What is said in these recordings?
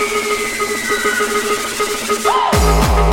Oh!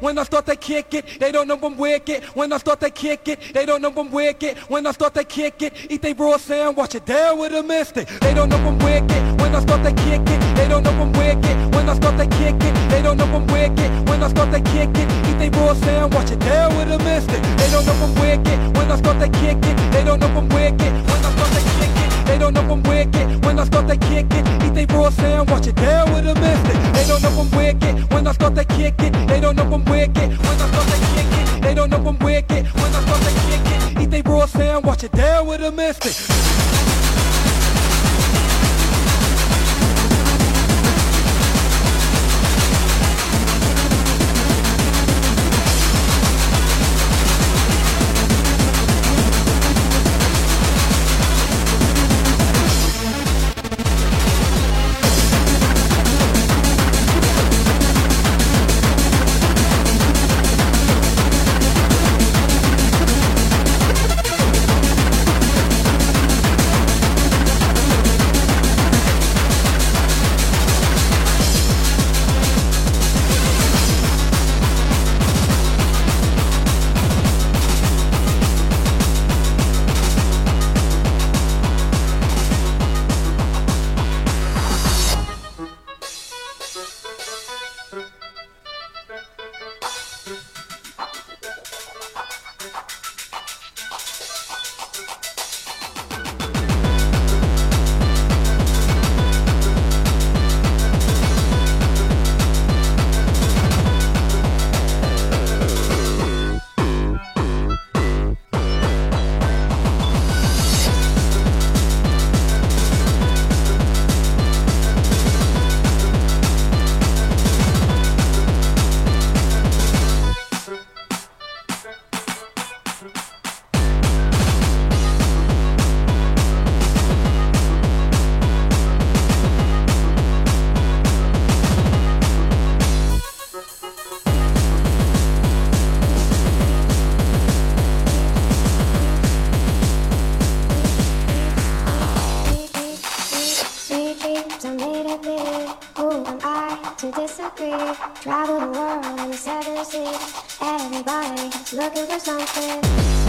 When I start to kick it, they don't know I'm wicked. When I start to kick it, they don't know I'm wicked. When I start to kick it, eat they raw sand, watch it down with a mystic. They don't know I'm wicked. When I start to kick it, they don't know I'm wicked. When I start to kick it, they don't know I'm wicked. When I start to kick it, eat they raw sand, watch it down with a mystic. They don't know I'm wicked. When I start to kick it, they don't know I'm wicked. When I start to kick it, they don't know I'm wicked. When I start to kick it, raw sand, watch it down with a mystic. They don't know I'm wicked. When I start to kick it, they don't know I'm wicked. When I start to kick it, they don't know I'm wicked. When I start to kick it, eat they raw sand, watch it down with a mystic. Who am I to disagree? Travel the world in the seven seas. Everybody's looking for something.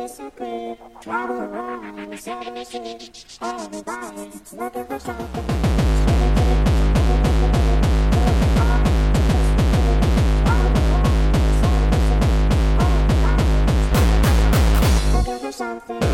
disappear. Travel around in the southern seas. Everybody looking for something. something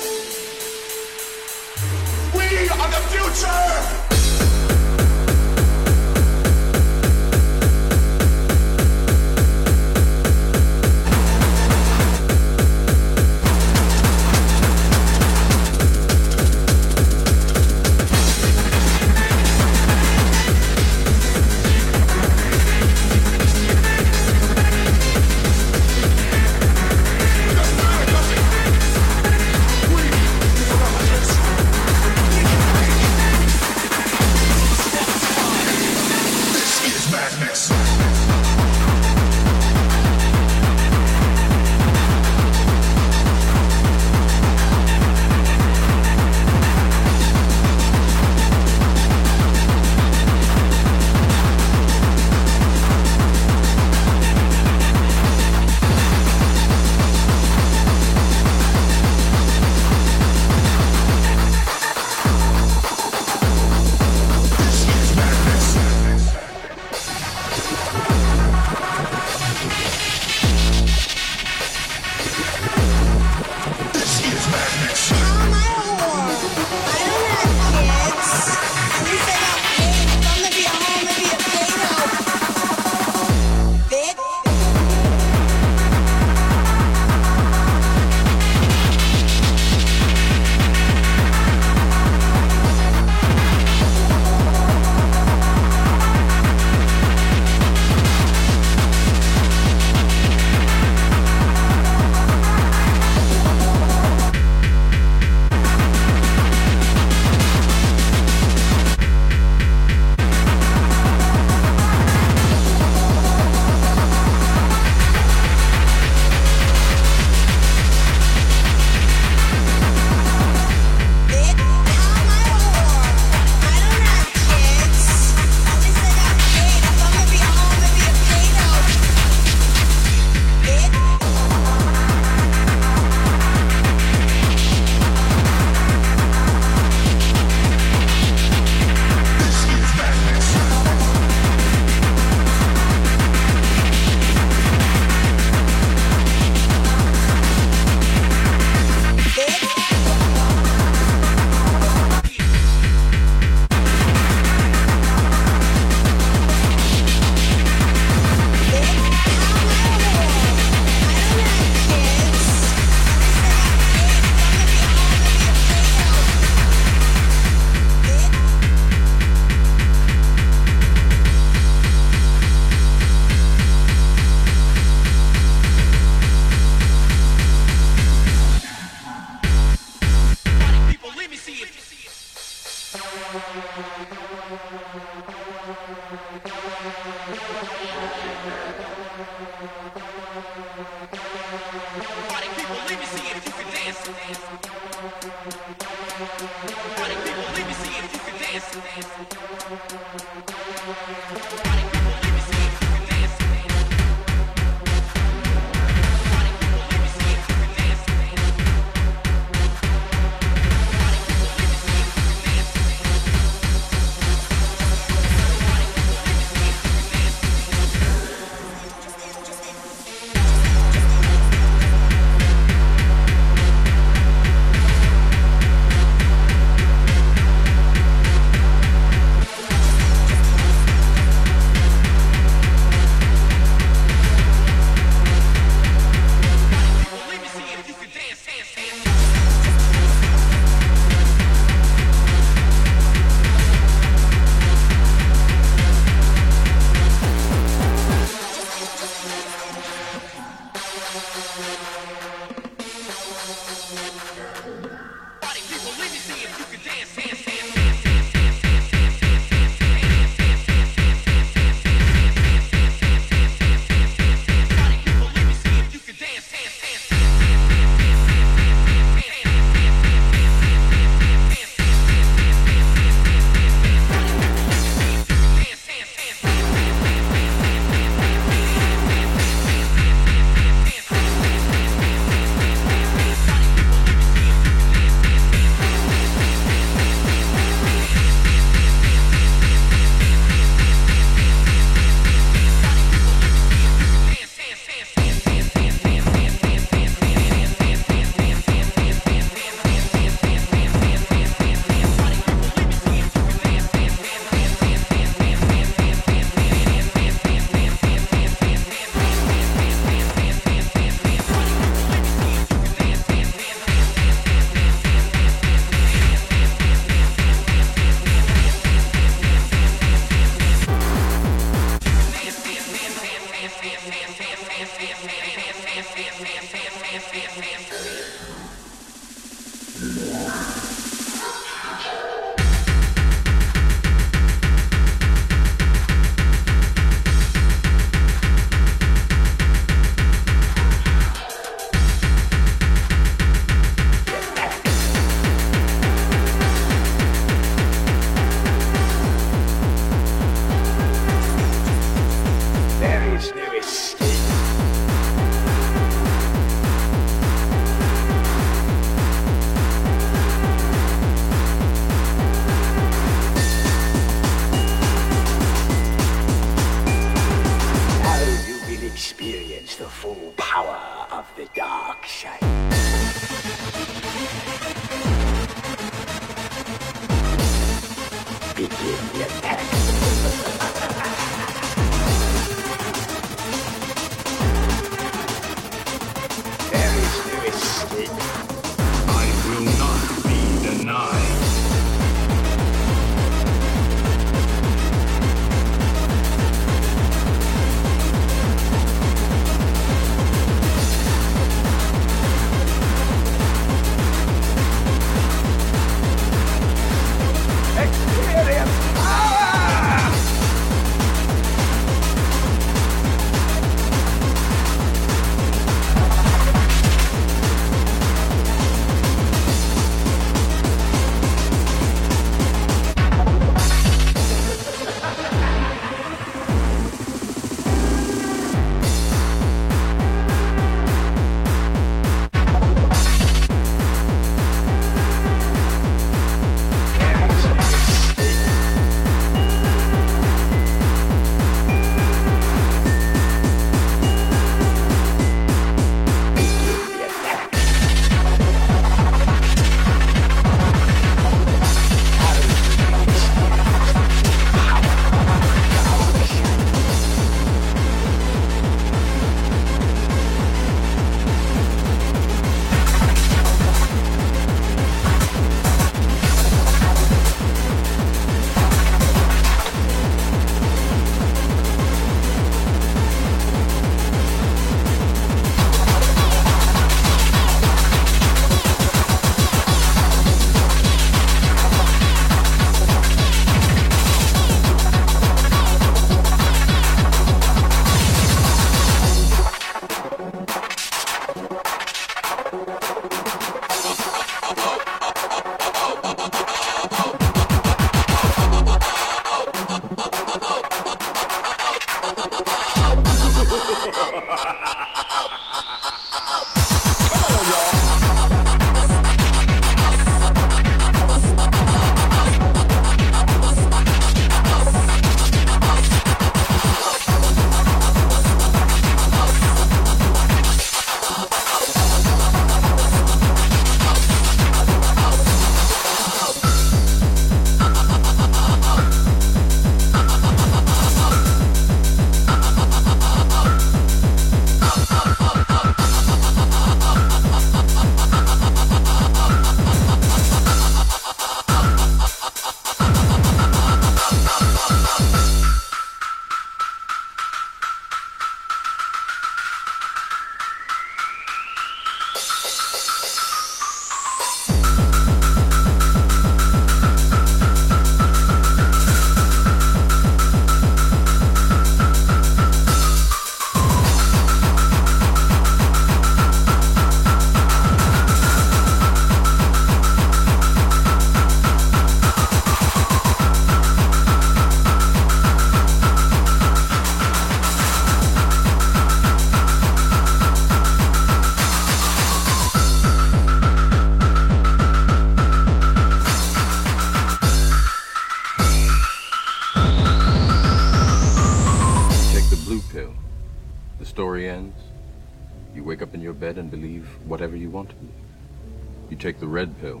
red pill,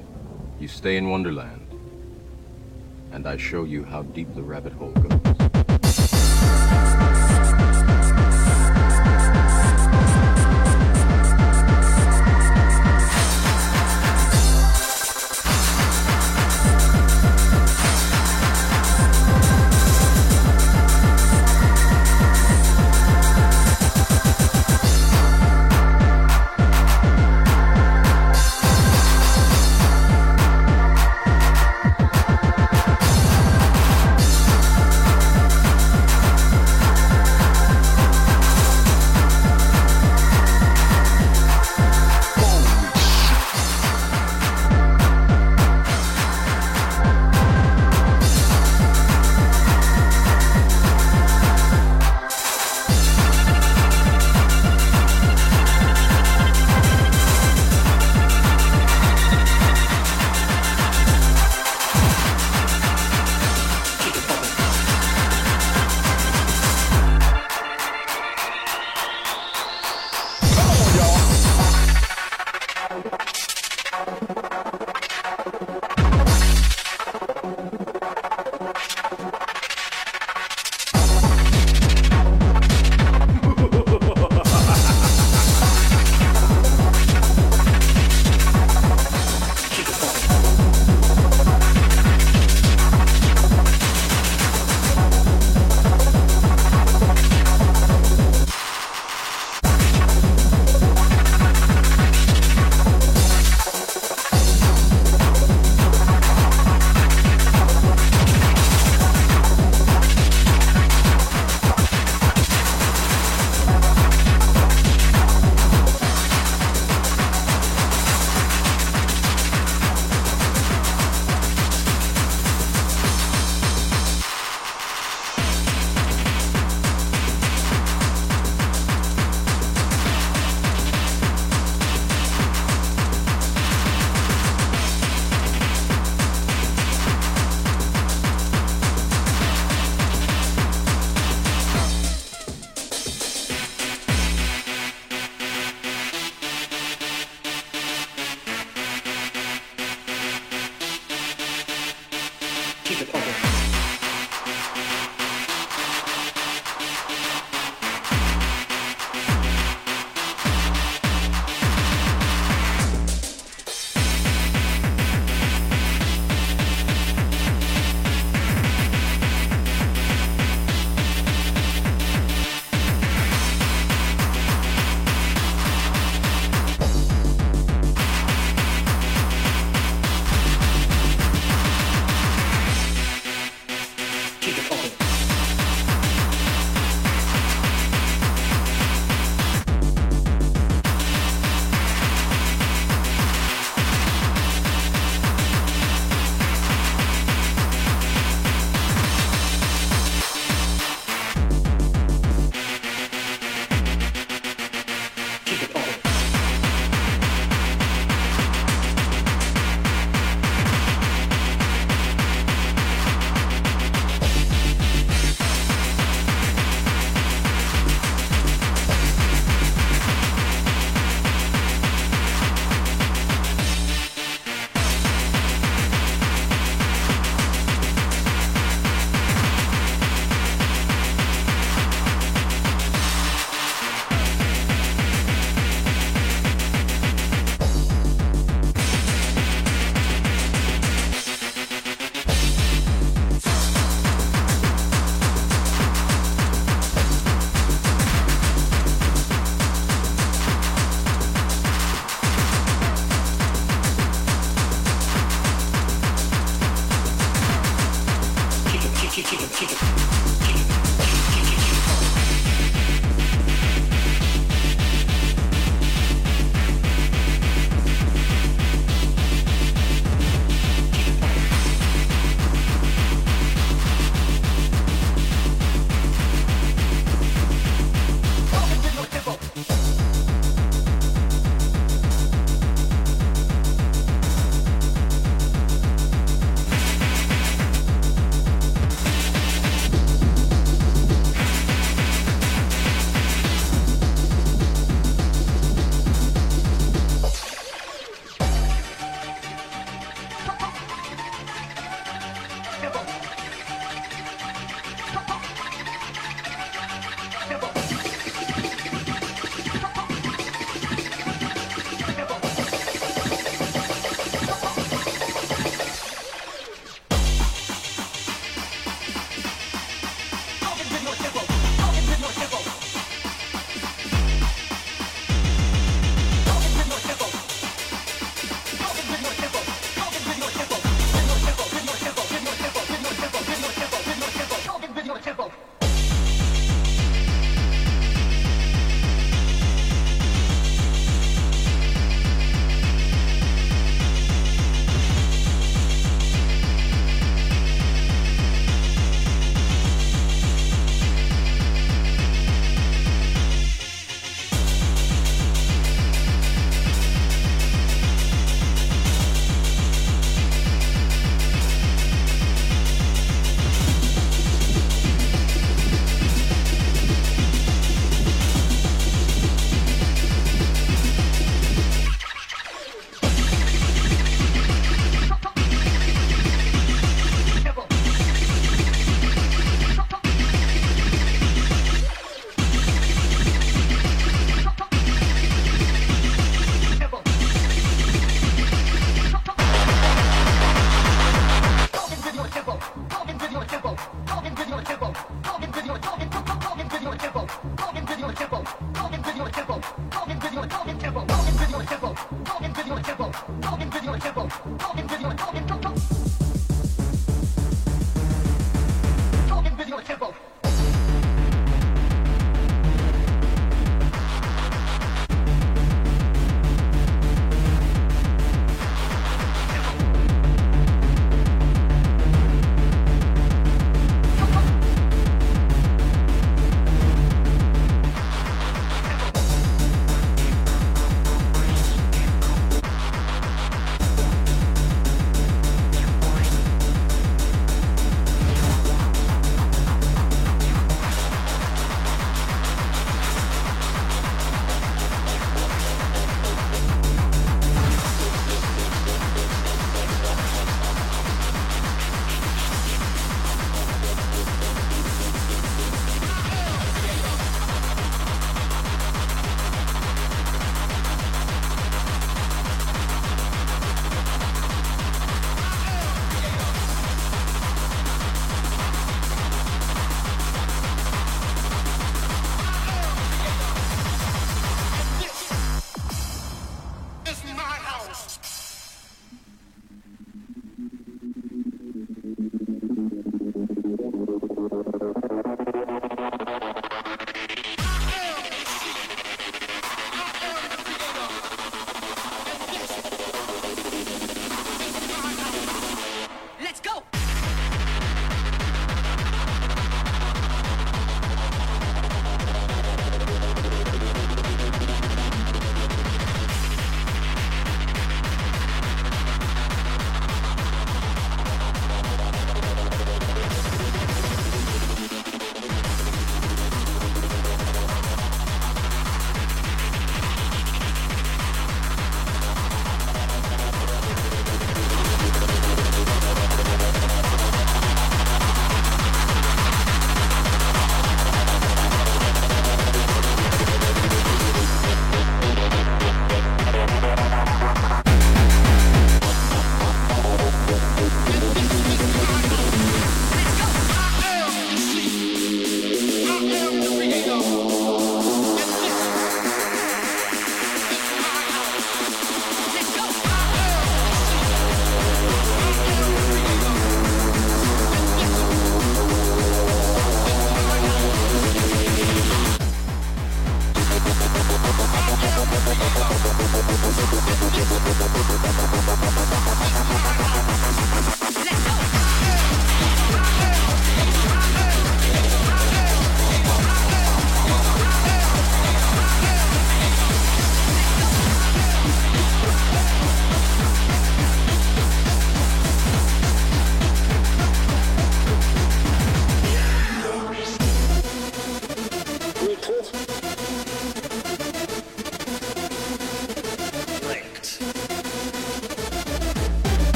you stay in Wonderland, and I show you how deep the rabbit hole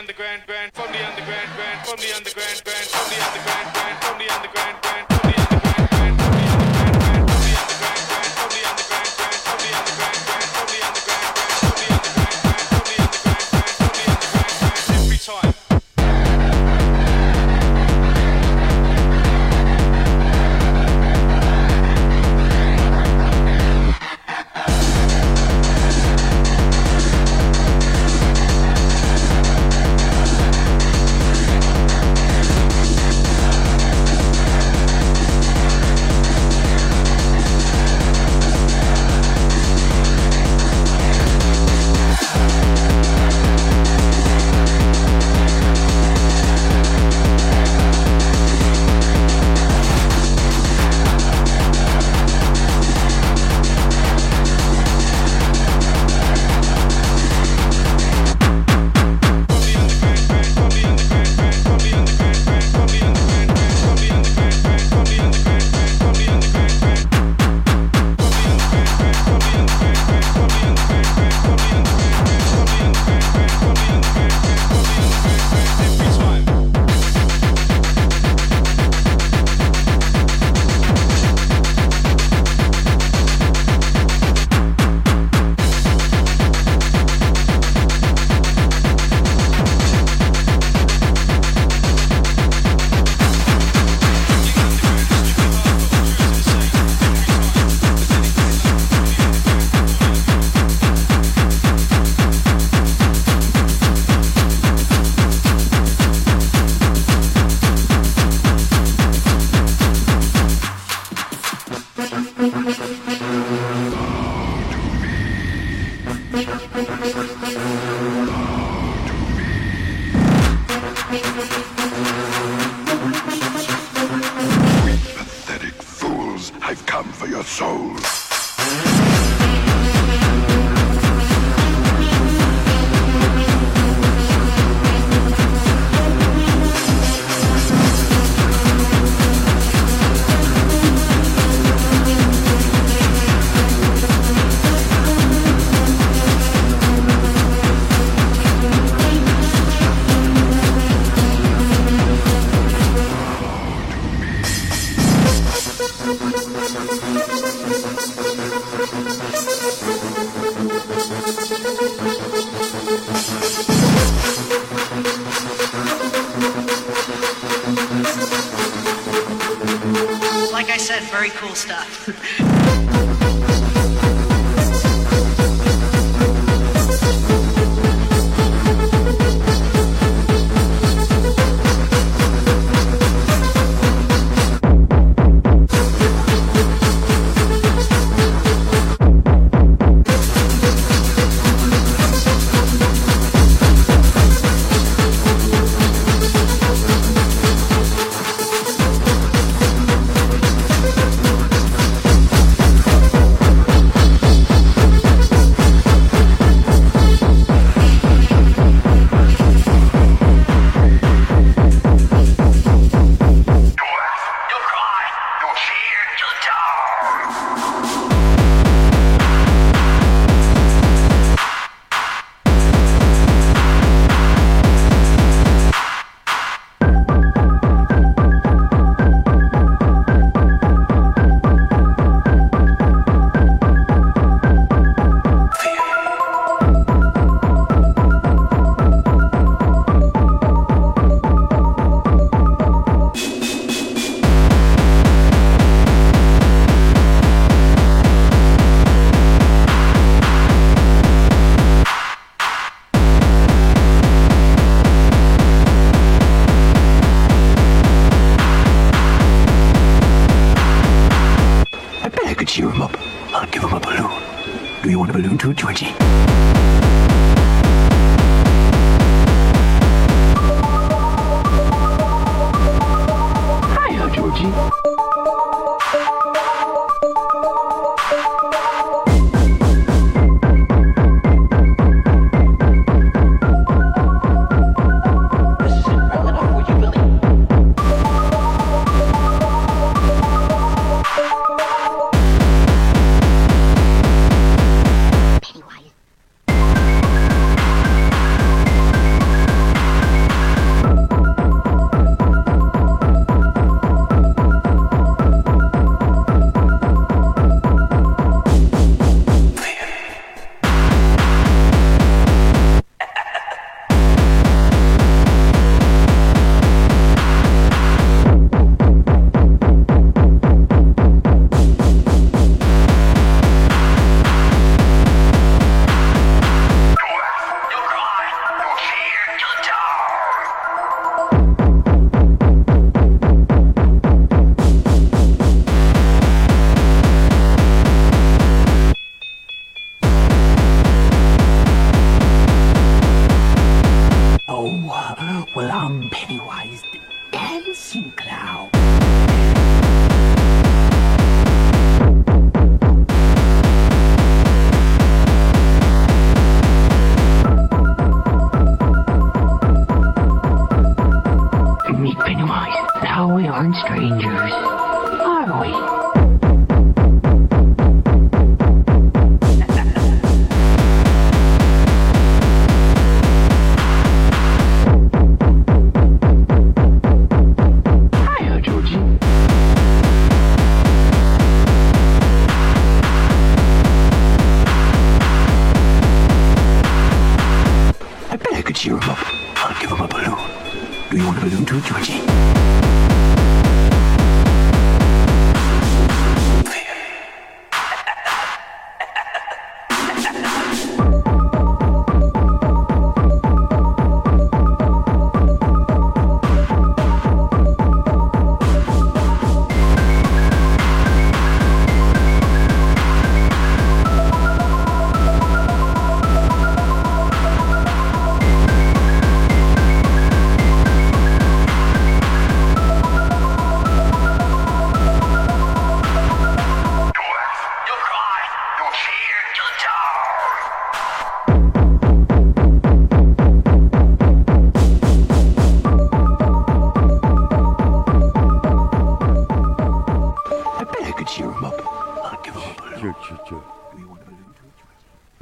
From the underground, from the underground, from the underground.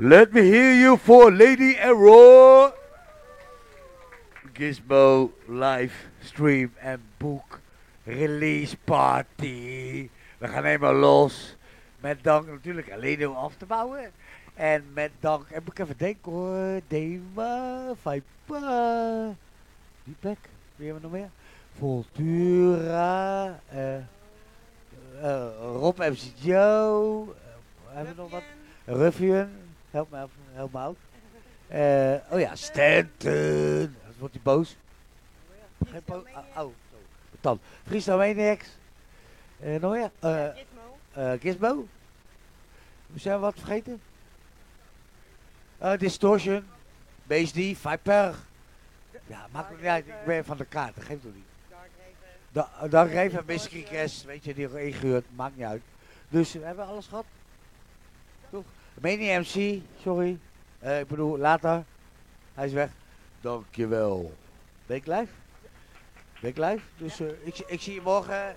Let me hear you for Lady Error. Gizmo live stream en boek release party. We gaan helemaal los. Met dank natuurlijk alleen om af te bouwen. En met dank, en moet ik even denken hoor. Viper. Die plek. Wie hebben we nog meer? Voltura. eh eh, Rob MC Joe. eh, hebben we nog wat? Ruffian. Help me, help, me- out. Eh, oh ja, Stanton. Dan wordt hij boos. Geen po- oh, oh, zo. Dan. Freestyle Maniacs. Eh, nog meer? Eh, eh, Gizmo. Zijn we wat vergeten? Distortion. BSD. Viper. Ja, maakt me niet uit. Ik ben van de kaart. Dat geeft toch niet. Da Dark Raven en Mystery Cast, weet je, die ingehuurd, maakt niet uit. Dus we hebben alles gehad. Toch? Mini MC, sorry. Eh, ik bedoel, later. Hij is weg. Dankjewel. Ben ik live? Ben ik live? Dus eh, ik, ik zie je morgen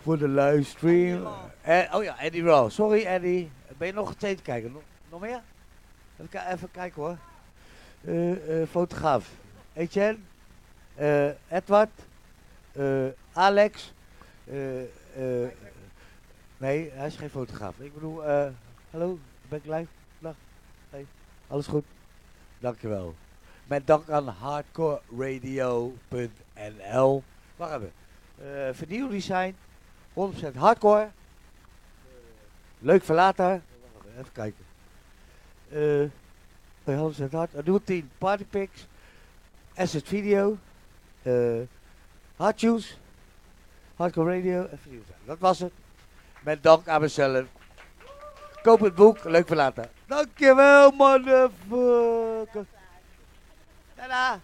voor de livestream. Eh, oh ja, Eddie Raw. Sorry Eddie. Ben je nog steeds kijken? Nog, nog meer? Even, even kijken hoor. Eh, eh, fotograaf. Etienne. eh, Edward. eh, Alex. eh, eh, nee, hij is geen fotograaf. Ik bedoel, eh, hallo, ben ik live? Dag. Hey, alles goed? Dankjewel. Met dank aan hardcoreradio.nl. Wacht even. Eh vernieuwdesign. 100% hardcore. Eh, leuk voor later. Wacht even, kijken. Eh bij 100% hard. Een nieuwe 10 partypics. Asset video. eh Hard. Hardcore Radio en vernieuwdesign. Dat was het. Met dank aan mezelf. Koop het boek. Leuk voor later. Dankjewel, motherfucker. Tada.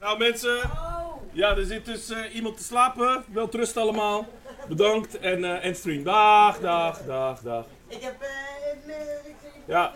Nou mensen, ja, er zit dus eh, iemand te slapen. Wel trust allemaal. Bedankt en, eh en stream. Dag, dag, dag, dag. Ik heb ik- Ja.